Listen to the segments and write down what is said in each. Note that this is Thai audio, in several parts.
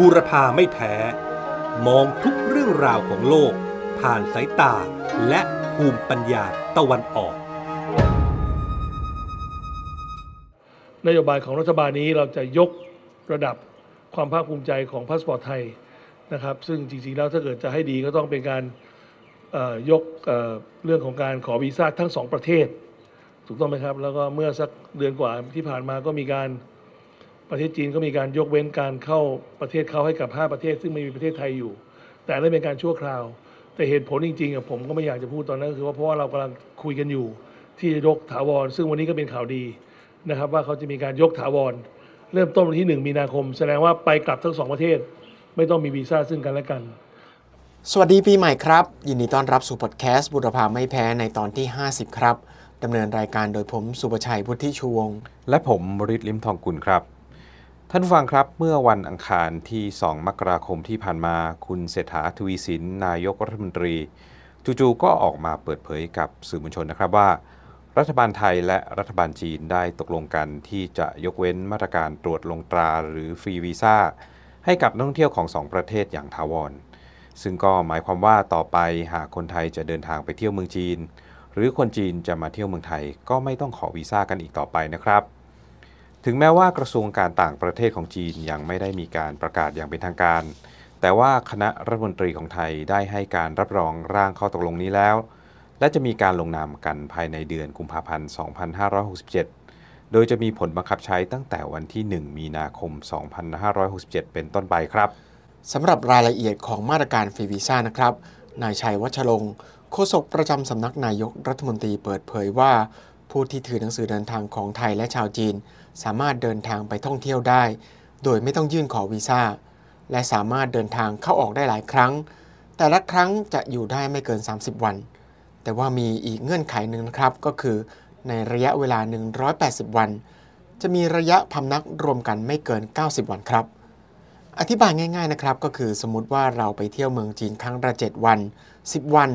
บูรพาไม่แพ้ มองทุกเรื่องราวของโลก ผ่านสายตาและภูมิปัญญาตะวันออก นโยบายของรัฐบาลนี้เราจะยกระดับความภาคภูมิใจของพาสปอร์ตไทยนะครับซึ่งจริงๆแล้วถ้าเกิดจะให้ดีก็ต้องเป็นการยกเรื่องของการขอวีซ่าทั้งสองประเทศ ถูกต้องไหมครับ แล้วก็เมื่อสักเดือนกว่าที่ผ่านมาก็มีการ ประเทศจีนก็มีการยกเว้นการเข้าประเทศเขาให้กับ 5 ประเทศ ซึ่งไม่มีประเทศไทยอยู่ แต่นั่นเป็นการชั่วคราว แต่เหตุผลจริงๆอะผมก็ไม่อยากจะพูดตอนนั้นก็คือว่าเพราะว่าเรากำลังคุยกันอยู่ ที่จะยกถาวร ซึ่งวันนี้ก็เป็นข่าวดีนะครับ ว่าเขาจะมีการยกถาวร เริ่มต้นวันที่ 1 มีนาคม แสดงว่าไปกลับทั้งสองประเทศ ไม่ต้องมีวีซ่าซึ่งกันและกัน สวัสดีปีใหม่ครับ ยินดีต้อนรับสู่พอดแคสต์บุรพาไม่แพ้ในตอนที่ 50 ครับดำเนินรายการโดยผมสุประชัยพุทธิชูวงศ์และผมบริษลิมทองกุลครับ ท่านผู้ฟังครับเมื่อวันอังคารที่ 2 มกราคมที่ผ่านมา คุณเศรษฐาทวีสิน นายกรัฐมนตรี จู่ๆก็ออกมาเปิดเผยกับสื่อมวลชนนะครับว่า รัฐบาลไทยและรัฐบาลจีนได้ตกลงกันที่จะยกเว้นมาตรการตรวจลงตราหรือฟรีวีซ่าให้กับนักท่องเที่ยวของสองประเทศอย่างถาวร ซึ่งก็หมายความว่าต่อไปหากคนไทยจะเดินทางไปเที่ยวเมืองจีน หรือคนจีนจะมาเที่ยวเมืองไทยก็ไม่ต้องขอวีซ่ากันอีกต่อไปนะครับ ถึงแม้ว่ากระทรวงการต่างประเทศของจีนยังไม่ได้มีการประกาศอย่างเป็นทางการ แต่ว่าคณะรัฐมนตรีของไทยได้ให้การรับรองร่างข้อตกลงนี้แล้ว และจะมีการลงนามกันภายในเดือนกุมภาพันธ์ 2567 โดยจะมีผลบังคับใช้ตั้งแต่วันที่ 1 มีนาคม 2567 เป็นต้นไปครับสำหรับรายละเอียดของมาตรการฟรีวีซ่านะครับ นายชัยวัชรงค์โฆษกประจำสำนักนายกรัฐมนตรีเปิดเผยว่า ผู้ที่ถือหนังสือเดินทางของไทยและชาวจีน สามารถเดินทางไปท่องเที่ยวได้ โดยไม่ต้องยื่นขอวีซ่า และสามารถเดินทางเข้าออกได้หลายครั้ง แต่ละครั้งจะอยู่ได้ไม่เกิน 30 วัน แต่ว่ามีอีกเงื่อนไขหนึ่งนะครับ ก็คือในระยะเวลา 180 วัน จะมีระยะพำนักรวมกันไม่เกิน 90 วันครับ อธิบายง่ายๆนะครับ ก็คือสมมติว่าเราไปเที่ยวเมืองจีนครั้งละ7วัน 10 วัน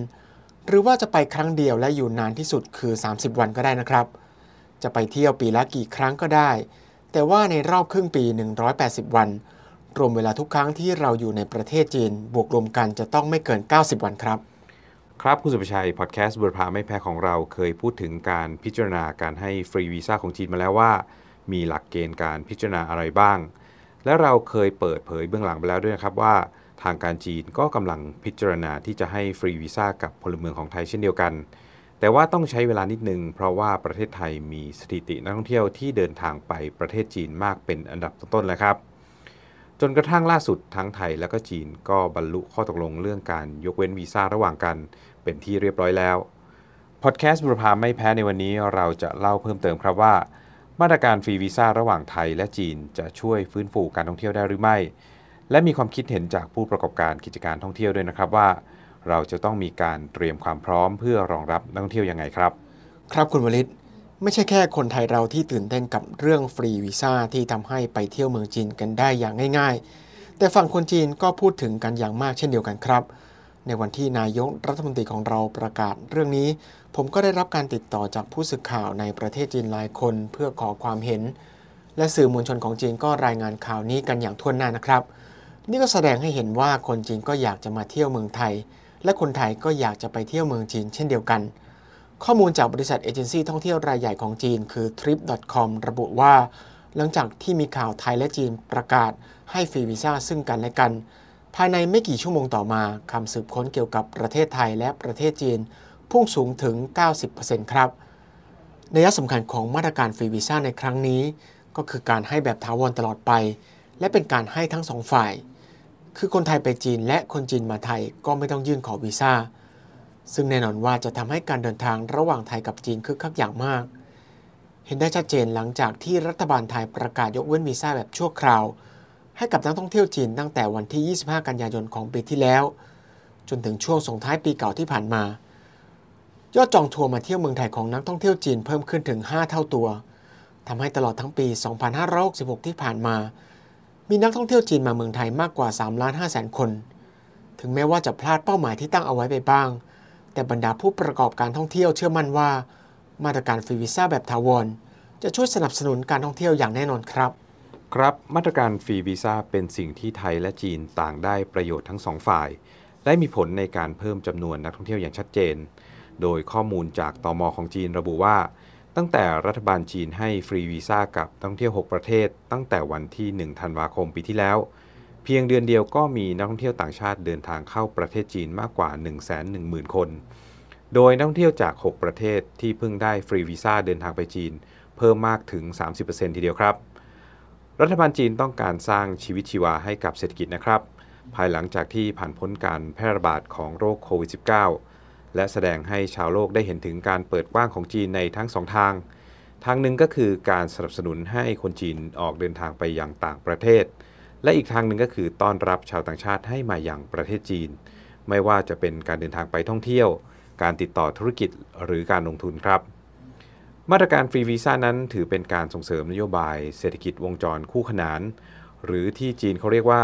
หรือว่าจะไปครั้งเดียวและอยู่นานที่สุดคือ 30 วันก็ได้นะครับ จะไปเที่ยวปีละกี่ครั้งก็ได้ แต่ว่าในรอบครึ่งปี 180 วัน รวมเวลาทุกครั้งที่เราอยู่ในประเทศจีน บวกรวมกันจะต้องไม่เกิน 90 วันครับ ครับคุณสุภชัย พอดแคสต์บุรพาไม่แพ้ของเราเคยพูดถึงการพิจารณาการให้ฟรีวีซ่าของจีนมาแล้วว่า มีหลักเกณฑ์การพิจารณาอะไรบ้าง และเราเคยเปิดเผยเบื้องหลังไปแล้วด้วยนะครับว่าทางการจีนก็กำลังพิจารณาที่จะให้ฟรีวีซ่ากับพลเมืองของไทยเช่นเดียวกัน แต่ว่าต้องใช้เวลานิดนึง เพราะว่าประเทศไทยมีสถิตินักท่องเที่ยวที่เดินทางไปประเทศจีนมากเป็นอันดับต้นๆแล้วครับ จนกระทั่งล่าสุดทั้งไทยและก็จีนก็บรรลุข้อตกลงเรื่องการยกเว้นวีซ่าระหว่างกันเป็นที่เรียบร้อยแล้วพอดแคสต์บุรพาไม่แพ้ในวันนี้เราจะเล่าเพิ่มเติมครับว่า มาตรการฟรีวีซ่าระหว่างไทยและจีนจะช่วยฟื้นฟูการท่องเที่ยวได้หรือไม่ และมีความคิดเห็นจากผู้ประกอบการกิจการท่องเที่ยวด้วยนะครับว่า เราจะต้องมีการเตรียมความพร้อมเพื่อรองรับนักท่องเที่ยวยังไงครับ ครับคุณวลิตไม่ใช่แค่คนไทยเราที่ตื่นเต้นกับเรื่องฟรีวีซ่าที่ทำให้ไปเที่ยวเมืองจีนกันได้อย่างง่าย ๆ แต่ฝั่งคนจีนก็พูดถึงกันอย่างมากเช่นเดียวกันครับ ในวันที่นายกรัฐมนตรีของเราประกาศเรื่องนี้ ผมก็ได้รับการติดต่อจากผู้สื่อข่าวในประเทศจีนหลายคนเพื่อขอความเห็น และสื่อมวลชนของจีนก็รายงานข่าวนี้กันอย่างทั่วหน้านะครับ นี่ก็แสดงให้เห็นว่าคนจีนก็อยากจะมาเที่ยวเมืองไทย และคนไทยก็อยากจะไปเที่ยวเมืองจีนเช่นเดียวกัน ข้อมูลจากบริษัทเอเจนซี่ท่องเที่ยวรายใหญ่ของจีนคือ trip.com ระบุว่า หลังจากที่มีข่าวไทยและจีนประกาศให้ฟรีวีซ่าซึ่งกันและกัน ภายในไม่กี่ชั่วโมงต่อมาคำสืบค้นเกี่ยวกับประเทศไทยและประเทศจีน พุ่งสูงถึง 90%ครับนัยสำคัญของมาตรการฟรีวีซ่าในครั้งนี้ ก็คือการให้แบบถาวรตลอดไป และเป็นการให้ทั้งสองฝ่าย คือคนไทยไปจีนและคนจีนมาไทยก็ไม่ต้องยื่นขอวีซ่า ซึ่งแน่นอนว่าจะทำให้การเดินทางระหว่างไทยกับจีนคึกคักอย่างมาก เห็นได้ชัดเจนหลังจากที่รัฐบาลไทยประกาศยกเว้นวีซ่าแบบชั่วคราว ให้กับนักท่องเที่ยวจีนตั้งแต่วันที่ 25 กันยายนของปีที่แล้ว จนถึงช่วงส่งท้ายปีเก่าที่ผ่านมา ยอดจองทัวร์มาเที่ยวเมืองไทยของนักท่องเที่ยวจีนเพิ่มขึ้นถึง 5 เท่าตัวทำให้ตลอดทั้งปี 2566 ที่ผ่านมา มีนักท่องเที่ยวจีนมาเมืองไทยมากกว่า3ล้าน5แสนคน ถึงแม้ว่าจะพลาดเป้าหมายที่ตั้งเอาไว้ไปบ้าง แต่บรรดาผู้ประกอบการท่องเที่ยวเชื่อมั่นว่า มาตรการฟรีวีซ่าแบบถาวรจะช่วยสนับสนุนการท่องเที่ยวอย่างแน่นอนครับ ครับมาตรการฟรีวีซ่าเป็นสิ่งที่ไทยและจีนต่างได้ประโยชน์ทั้งสองฝ่าย และมีผลในการเพิ่มจำนวนนักท่องเที่ยวอย่างชัดเจน โดยข้อมูลจากตอมของจีนระบุว่า ตั้งแต่รัฐบาลจีนให้ฟรีวีซ่ากับนักท่องเที่ยว 6 ประเทศ ตั้งแต่วันที่ 1 ธันวาคมปีที่แล้ว เพียงเดือนเดียวก็มีนักท่องเที่ยวต่างชาติเดินทางเข้าประเทศจีนมากกว่า 110,000 คน โดยนักท่องเที่ยวจาก 6 ประเทศที่เพิ่งได้ฟรีวีซ่าเดินทางไปจีน เพิ่มมากถึง 30%ทีเดียวครับ รัฐบาลจีนต้องการสร้างชีวิตชีวาให้กับเศรษฐกิจนะครับ ภายหลังจากที่ผ่านพ้นการแพร่ระบาดของโรคโควิด -19 และแสดงให้ชาวโลกได้เห็นถึงการเปิดกว้างของจีนในทั้งสองทาง ทางหนึ่งก็คือการสนับสนุนให้คนจีนออกเดินทางไปยังต่างประเทศ และอีกทางหนึ่งก็คือต้อนรับชาวต่างชาติให้มาอย่างประเทศจีน ไม่ว่าจะเป็นการเดินทางไปท่องเที่ยว การติดต่อธุรกิจหรือการลงทุนครับ มาตรการฟรีวีซ่านั้นถือเป็นการส่งเสริมนโยบายเศรษฐกิจวงจรคู่ขนาน หรือที่จีนเขาเรียกว่า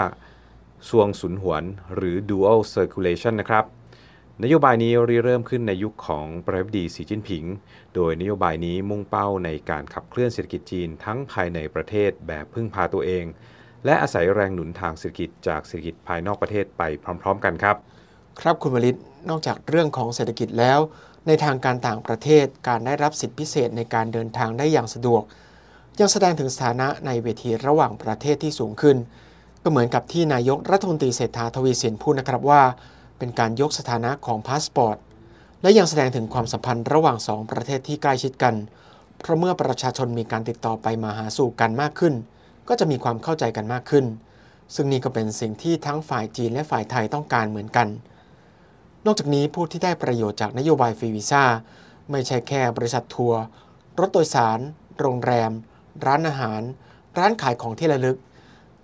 ซวงสุนหวน หรือ dual circulation นะครับ นโยบายนี้ริเริ่มขึ้นในยุคของประธานาธิบดีสีจิ้นผิง โดยนโยบายนี้มุ่งเป้าในการขับเคลื่อนเศรษฐกิจจีนทั้งภายในประเทศแบบพึ่งพาตัวเอง และอาศัยแรงหนุนทางเศรษฐกิจจากเศรษฐกิจภายนอกประเทศไปพร้อม ๆ กันครับ ครับคุณวลิตนอกจากเรื่องของเศรษฐกิจแล้ว ในทางการต่างประเทศการได้รับสิทธิพิเศษในการเดินทางได้อย่างสะดวก ยังแสดงถึงสถานะในเวทีระหว่างประเทศที่สูงขึ้น ก็เหมือนกับที่นายกรัฐมนตรีเศรษฐาทวีสินพูดนะครับว่า เป็นการยกสถานะของพาสปอร์ต และยังแสดงถึงความสัมพันธ์ระหว่างสองประเทศที่ใกล้ชิดกัน เพราะเมื่อประชาชนมีการติดต่อไปมาหาสู่กันมากขึ้น ก็จะมีความเข้าใจกันมากขึ้น ซึ่งนี่ก็เป็นสิ่งที่ทั้งฝ่ายจีนและฝ่ายไทยต้องการเหมือนกัน นอกจากนี้ผู้ที่ได้ประโยชน์จากนโยบายฟรีวีซ่าไม่ใช่แค่บริษัททัวร์รถโดยสาร โรงแรม ร้านอาหาร ร้านขายของที่ระลึก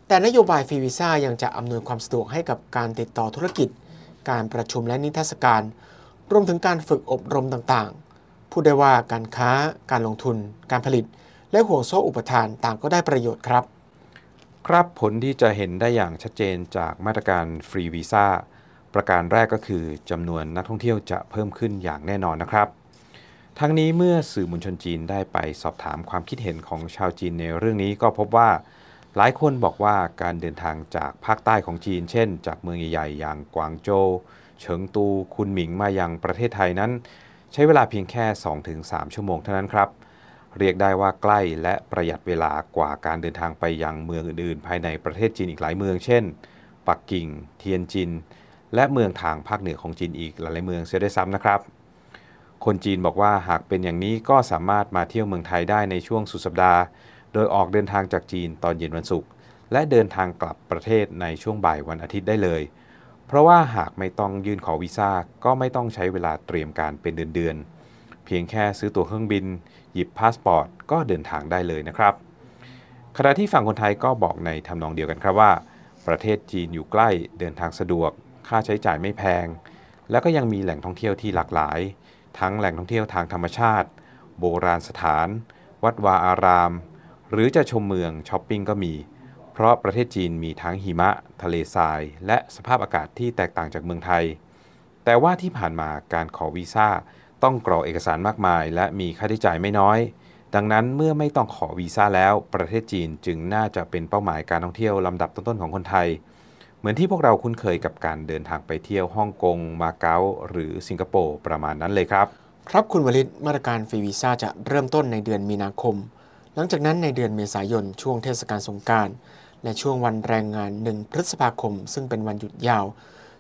แต่นโยบายฟรีวีซ่ายังจะอำนวยความสะดวกให้กับการติดต่อธุรกิจ การประชุมและนิทรรศการ รวมถึงการฝึกอบรมต่างๆ พูดได้ว่าการค้า การลงทุน การผลิต และห่วงโซ่อุปทานต่างก็ได้ประโยชน์ครับ ครับผลที่จะเห็นได้อย่างชัดเจนจากมาตรการฟรีวีซ่าประการแรกก็คือจำนวนนักท่องเที่ยวจะเพิ่มขึ้นอย่างแน่นอนนะครับ ทั้งนี้เมื่อสื่อมวลชนจีนได้ไปสอบถามความคิดเห็นของชาวจีนในเรื่องนี้ก็พบว่า หลายคนบอกว่าการเดินทางจากภาคใต้ของจีน เช่น จากเมืองใหญ่ๆอย่างกวางโจวเฉิงตู คุนหมิงมายังประเทศไทยนั้น ใช้เวลาเพียงแค่ 2-3 ชั่วโมงเท่านั้นครับ เรียกได้ว่าใกล้และประหยัดเวลากว่าการเดินทางไปยังเมืองอื่นๆ ภายในประเทศจีนอีกหลายเมือง เช่น ปักกิ่ง เทียนจิน และเมืองทางภาคเหนือของจีนอีกหลายเมืองเสียด้วยซ้ำนะครับ คนจีนบอกว่าหากเป็นอย่างนี้ก็สามารถมาเที่ยวเมืองไทยได้ในช่วงสุดสัปดาห์ โดยออกเดินทางจากจีนตอนเย็นวันศุกร์และเดินทางกลับประเทศในช่วงบ่ายวันอาทิตย์ได้เลย เพราะว่าหากไม่ต้องยื่นขอวีซ่าก็ไม่ต้องใช้เวลาเตรียมการเป็นเดือนๆ เพียงแค่ซื้อตั๋วเครื่องบิน หยิบพาสปอร์ตก็เดินทางได้เลยนะครับ ขณะที่ฝั่งคนไทยก็บอกในทำนองเดียวกันครับว่า ประเทศจีนอยู่ใกล้เดินทางสะดวก ค่าใช้จ่ายไม่แพง แล้วก็ยังมีแหล่งท่องเที่ยวที่หลากหลาย ทั้งแหล่งท่องเที่ยวทางธรรมชาติ โบราณสถาน วัดวาอาราม หรือจะชมเมืองช้อปปิ้งก็มี เพราะประเทศจีนมีทั้งหิมะ ทะเลทราย และสภาพอากาศที่แตกต่างจากเมืองไทย แต่ว่าที่ผ่านมาการขอวีซ่าต้องกรอกเอกสารมากมาย และมีค่าใช้จ่ายไม่น้อย ดังนั้นเมื่อไม่ต้องขอวีซ่าแล้ว ประเทศจีนจึงน่าจะเป็นเป้าหมายการท่องเที่ยวลำดับต้นๆของคนไทย เหมือนที่พวกเราคุ้นเคยกับการเดินทางไปเที่ยวฮ่องกง มาเก๊าหรือสิงคโปร์ประมาณนั้นเลยครับ ครับคุณวลิตมาตรการฟรีวีซ่าจะเริ่มต้นในเดือนมีนาคม หลังจากนั้นในเดือนเมษายนช่วงเทศกาลสงการและช่วงวันแรงงาน1พฤษภาคม ซึ่งเป็นวันหยุดยาว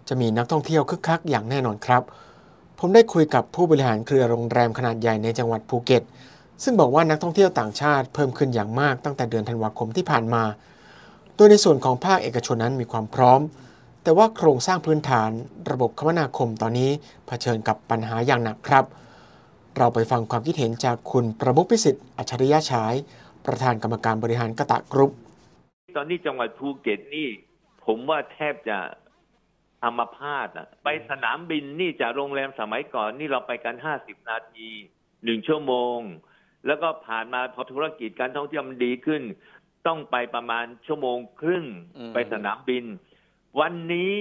จะมีนักท่องเที่ยวคึกคักอย่างแน่นอนครับ ผมได้คุยกับผู้บริหารเครือโรงแรมขนาดใหญ่ในจังหวัดภูเก็ต ซึ่งบอกว่านักท่องเที่ยวต่างชาติเพิ่มขึ้นอย่างมากตั้งแต่เดือนธันวาคมที่ผ่านมา โดยในส่วนของภาคเอกชนนั้นมีความพร้อม แต่ว่าโครงสร้างพื้นฐาน ระบบคมนาคมตอนนี้เผชิญกับปัญหาอย่างหนักครับเราไปฟังความคิดเห็นจากคุณประมุขพิสิทธิ์อัจฉริยะฉาย ประธานกรรมการบริหารกะตะกรุ๊ป ตอนนี้จังหวัดภูเก็ตนี่ ผมว่าแทบจะอัมพาตอะ ไปสนามบินนี่จากโรงแรมสมัยก่อนนี่เราไปกันห้าสิบนาทีหนึ่งชั่วโมง แล้วก็ผ่านมาพอธุรกิจการท่องเที่ยวมันดีขึ้น ต้องไปประมาณชั่วโมงครึ่งอืมไปสนามบิน วันนี้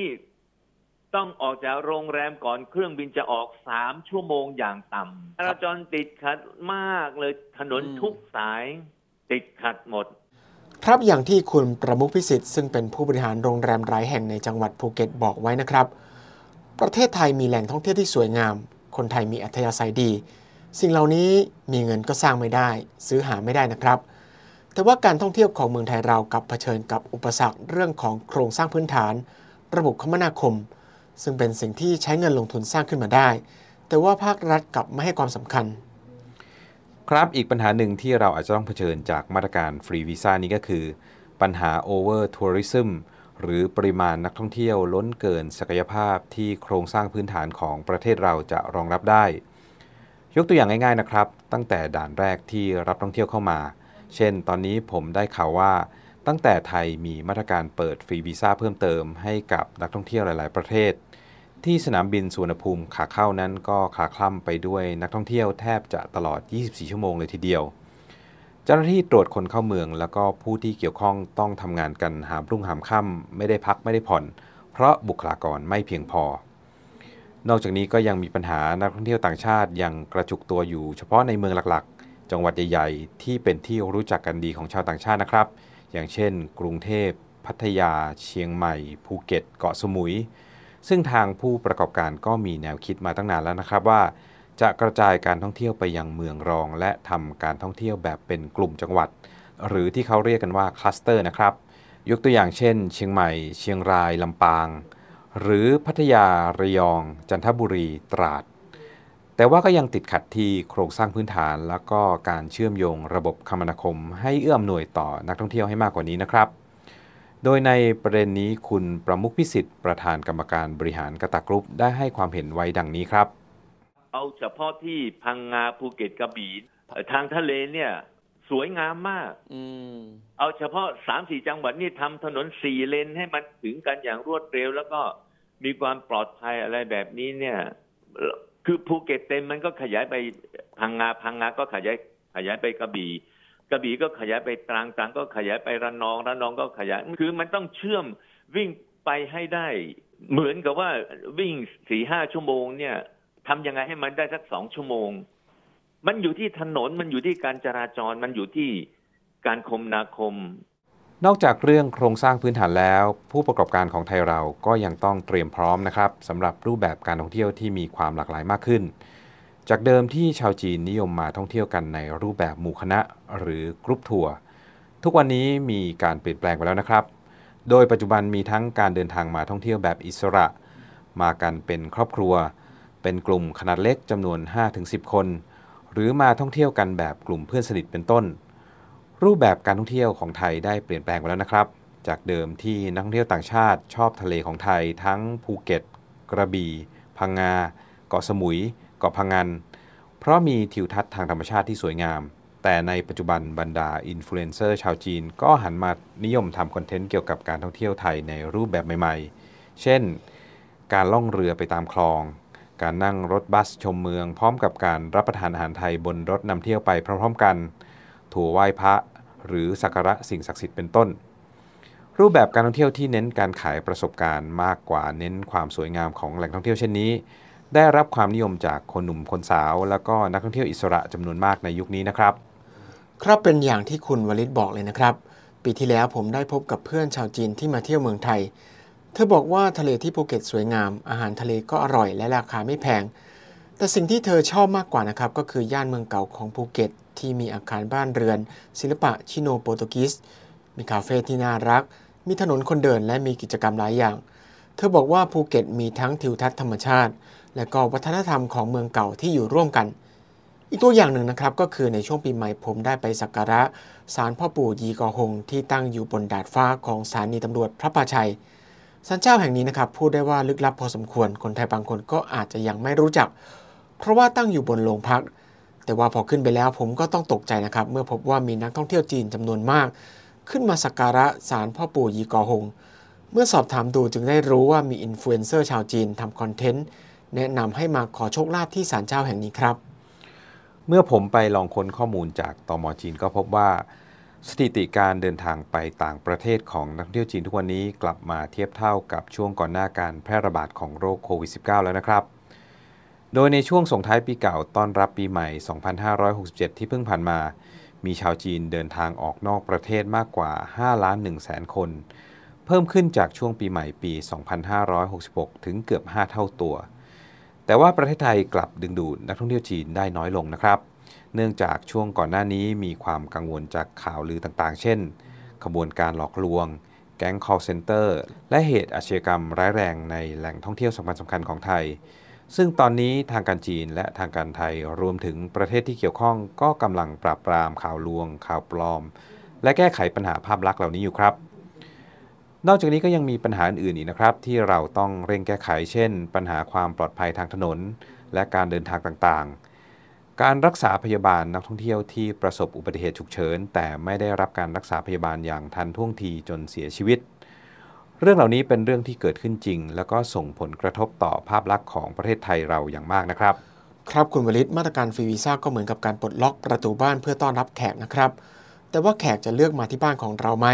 ต้องออกจากโรงแรมก่อนเครื่องบินจะออกสามชั่วโมงอย่างต่ำจราจรติดขัดมากเลยถนนทุกสายติดขัดหมด ครับอย่างที่คุณประมุขพิสิทธิ์ซึ่งเป็นผู้บริหารโรงแรมหลายแห่งในจังหวัดภูเก็ตบอกไว้นะครับ ประเทศไทยมีแหล่งท่องเที่ยวที่สวยงาม คนไทยมีอัธยาศัยดี สิ่งเหล่านี้มีเงินก็สร้างไม่ได้ ซื้อหาไม่ได้นะครับ แต่ว่าการท่องเที่ยวของเมืองไทยเรากับเผชิญกับอุปสรรคเรื่องของโครงสร้างพื้นฐาน ระบบคมนาคม ซึ่งเป็นสิ่งที่ใช้เงินลงทุนสร้างขึ้นมาได้ แต่ว่าภาครัฐกลับไม่ให้ความสำคัญ ครับอีกปัญหาหนึ่งที่เราอาจจะต้องเผชิญจากมาตรการฟรีวีซ่านี้ก็คือ ปัญหาโอเวอร์ทัวริซึมหรือปริมาณนักท่องเที่ยวล้นเกินศักยภาพที่โครงสร้างพื้นฐานของประเทศเราจะรองรับได้ ยกตัวอย่างง่ายๆนะครับ ตั้งแต่ด่านแรกที่รับท่องเที่ยวเข้ามา เช่น ตอนนี้ผมได้ข่าวว่า ตั้งแต่ไทยมีมาตรการเปิดฟรีวีซ่าเพิ่มเติมให้กับนักท่องเที่ยวหลาย ๆ ประเทศ ที่สนามบินสุวรรณภูมิขาเข้านั้นก็คลาคล่ำไปด้วยนักท่องเที่ยวแทบจะตลอด 24 ชั่วโมงเลยทีเดียว เจ้าหน้าที่ตรวจคนเข้าเมือง แล้วก็ผู้ที่เกี่ยวข้องต้องทำงานกันหามรุ่งหามค่ำไม่ได้พักไม่ได้ผ่อน เพราะบุคลากรไม่เพียงพอ นอกจากนี้ก็ยังมีปัญหานักท่องเที่ยวต่างชาติยังกระจุกตัวอยู่ เฉพาะในเมืองหลัก ๆ จังหวัดใหญ่ ๆ ที่เป็นที่รู้จักกันดีของชาวต่างชาตินะครับ อย่างเช่น กรุงเทพ พัทยา เชียงใหม่ ภูเก็ต เกาะสมุย ซึ่งทางผู้ประกอบการก็มีแนวคิดมาตั้งนานแล้วนะครับว่า จะกระจายการท่องเที่ยวไปยังเมืองรอง และทำการท่องเที่ยวแบบเป็นกลุ่มจังหวัด หรือที่เขาเรียกกันว่าคลัสเตอร์นะครับ ยกตัวอย่างเช่น เชียงใหม่ เชียงรายลำปาง หรือพัทยาระยอง จันทบุรีตราด แต่ว่าก็ยังติดขัดที่โครงสร้างพื้นฐาน แล้วก็การเชื่อมโยงระบบคมนาคม ให้เอื้อมหน่วยต่อนักท่องเที่ยวให้มากกว่านี้นะครับ โดยในประเด็นนี้คุณประมุขพิสิทธิ์ประธานกรรมการบริหารกตากรุ๊ปได้ให้ความเห็นไว้ดังนี้ครับ เอาเฉพาะที่พังงาภูเก็ตกระบี่เอ่อทางทะเลเนี่ยสวยงามมากอืมเอาเฉพาะสามสี่จังหวัดนี่ทำถนนสี่เลนให้มันถึงกันอย่างรวดเร็ว แล้วก็มีความปลอดภัยอะไรแบบนี้เนี่ย คือภูเก็ตเต็มมันก็ขยายไปพังงาพังงาก็ขยายขยายไปกระบี่กระบี่ก็ขยายไปตรังตรังก็ขยายไประนองระนองก็ขยายคือมันต้องเชื่อมวิ่งไปให้ได้ เหมือนกับว่าวิ่งสี่ห้าชั่วโมงเนี่ยทำยังไงให้มันได้สักสองชั่วโมง มันอยู่ที่ถนนมันอยู่ที่การจราจรมันอยู่ที่การคมนาคม นอกจากเรื่องโครงสร้างพื้นฐานแล้ว ผู้ประกอบการของไทยเราก็ยังต้องเตรียมพร้อมนะครับสำหรับรูปแบบการท่องเที่ยวที่มีความหลากหลายมากขึ้น จากเดิมที่ชาวจีนนิยมมาท่องเที่ยวกันในรูปแบบหมู่คณะหรือกรุ๊ปทัวร์ทุกวันนี้มีการเปลี่ยนแปลงไปแล้วนะครับ โดยปัจจุบันมีทั้งการเดินทางมาท่องเที่ยวแบบอิสระ มากันเป็นครอบครัว เป็นกลุ่มขนาดเล็กจำนวน 5-10 คน หรือมาท่องเที่ยวกันแบบกลุ่มเพื่อนสนิทเป็นต้น รูปแบบการท่องเที่ยวของไทยได้เปลี่ยนแปลงไปแล้วนะครับ จากเดิมที่นักท่องเที่ยวต่างชาติชอบทะเลของไทย ทั้งภูเก็ต กระบี่ พังงา เกาะสมุย เกาะพังงันเพราะมีทิวทัศน์ทางธรรมชาติที่สวยงาม แต่ในปัจจุบันบรรดาอินฟลูเอนเซอร์ชาวจีน ก็หันมานิยมทำคอนเทนต์เกี่ยวกับการท่องเที่ยวไทยในรูปแบบใหม่ๆ เช่น การล่องเรือไปตามคลอง การนั่งรถบัสชมเมือง พร้อมกับการรับประทานอาหารไทยบนรถนำเที่ยวไปพร้อมๆกัน ถั่วไหว้พระ หรือสักการะสิ่งศักดิ์สิทธิ์เป็นต้น รูปแบบการท่องเที่ยวที่เน้นการขายประสบการณ์มากกว่าเน้นความสวยงามของแหล่งท่องเที่ยวเช่นนี้ ได้รับความนิยมจากคนหนุ่มคนสาว แล้วก็นักท่องเที่ยวอิสระจำนวนมากในยุคนี้นะครับ ครับเป็นอย่างที่คุณวลิตบอกเลยนะครับ ปีที่แล้วผมได้พบกับเพื่อนชาวจีนที่มาเที่ยวเมืองไทย เธอบอกว่าทะเลที่ภูเก็ตสวยงาม อาหารทะเลก็อร่อยและราคาไม่แพงแต่สิ่งที่เธอชอบมากกว่านะครับก็คือย่านเมืองเก่าของภูเก็ต ที่มีอาคารบ้านเรือน ศิลปะชิโนโปรตุกีสมีคาเฟ่ที่น่ารัก มีถนนคนเดินและมีกิจกรรมหลายอย่าง เธอบอกว่าภูเก็ตมีทั้งทิวทัศน์ธรรมชาติ และก็วัฒนธรรมของเมืองเก่าที่อยู่ร่วมกัน อีกตัวอย่างหนึ่งนะครับก็คือในช่วงปีใหม่ผมได้ไปสักการะศาลพ่อปู่ยีกอฮงที่ตั้งอยู่บนดาดฟ้าของสถานีตำรวจพลับพลาไชยศาลเจ้าแห่งนี้นะครับพูดได้ว่าลึกลับพอสมควรคนไทยบางคนก็อาจจะยังไม่รู้จัก เพราะว่าตั้งอยู่บนโรงพัก แต่ว่าพอขึ้นไปแล้วผมก็ต้องตกใจนะครับ เมื่อพบว่ามีนักท่องเที่ยวจีนจำนวนมาก ขึ้นมาสักการะศาลพ่อปู่ยีกอฮงเมื่อสอบถามดูจึงได้รู้ว่ามีอินฟลูเอนเซอร์ชาวจีนทำคอนเทนต์แนะนำให้มาขอโชคลาภที่ศาลเจ้าแห่งนี้ครับ เมื่อผมไปลองค้นข้อมูลจากตมจีนก็พบว่า สถิติการเดินทางไปต่างประเทศของนักท่องเที่ยวจีนทุกวันนี้กลับมาเทียบเท่ากับช่วงก่อนหน้าการแพร่ระบาดของโรคโควิด -19 แล้วนะครับ โดยในช่วงส่งท้ายปีเก่าต้อนรับปีใหม่ 2567 ที่เพิ่งผ่านมา มีชาวจีนเดินทางออกนอกประเทศมากกว่า 5 ล้าน1แสนคน เพิ่มขึ้นจากช่วงปีใหม่ปี 2566 ถึงเกือบ 5 เท่าตัว แต่ว่าประเทศไทยกลับดึงดูดนักท่องเที่ยวจีนได้น้อยลงนะครับ เนื่องจากช่วงก่อนหน้านี้มีความกังวลจากข่าวลือต่างๆ เช่น ขบวนการหลอกลวง แก๊ง call center และเหตุอาชญากรรมร้ายแรงในแหล่งท่องเที่ยวสำคัญสำคัญของไทย ซึ่งตอนนี้ทางการจีนและทางการไทยรวมถึงประเทศที่เกี่ยวข้องก็กำลังปราบปรามข่าวลวง ข่าวปลอม และแก้ไขปัญหาภาพลักษณ์เหล่านี้อยู่ครับ นอกจากนี้ก็ยังมีปัญหาอื่นๆอีกนะครับ ที่เราต้องเร่งแก้ไขเช่น ปัญหาความปลอดภัยทางถนน และการเดินทางต่างๆ การรักษาพยาบาลนักท่องเที่ยวที่ประสบอุบัติเหตุฉุกเฉิน แต่ไม่ได้รับการรักษาพยาบาลอย่างทันท่วงทีจนเสียชีวิต เรื่องเหล่านี้เป็นเรื่องที่เกิดขึ้นจริง แล้วก็ส่งผลกระทบต่อภาพลักษณ์ของประเทศไทยเราอย่างมากนะครับ ครับคุณวลิตมาตรการฟรีวีซ่าก็เหมือนกับการปลดล็อกประตูบ้านเพื่อต้อนรับแขกนะครับ แต่ว่าแขกจะเลือกมาที่บ้านของเราไหม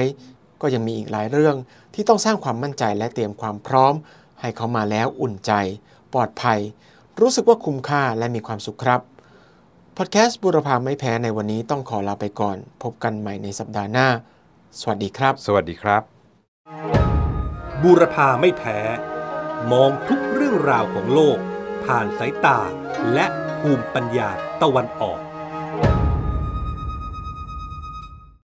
ก็ยังมีอีกหลายเรื่องที่ต้องสร้างความมั่นใจและเตรียมความพร้อม ให้เขามาแล้วอุ่นใจ ปลอดภัย รู้สึกว่าคุ้มค่าและมีความสุขครับพอดแคสต์บุรพาไม่แพ้ในวันนี้ต้องขอลาไปก่อน พบกันใหม่ในสัปดาห์หน้า สวัสดีครับ สวัสดีครับ บูรพาไม่แพ้ มองทุกเรื่องราวของโลก ผ่านสายตาและภูมิปัญญาตะวันออก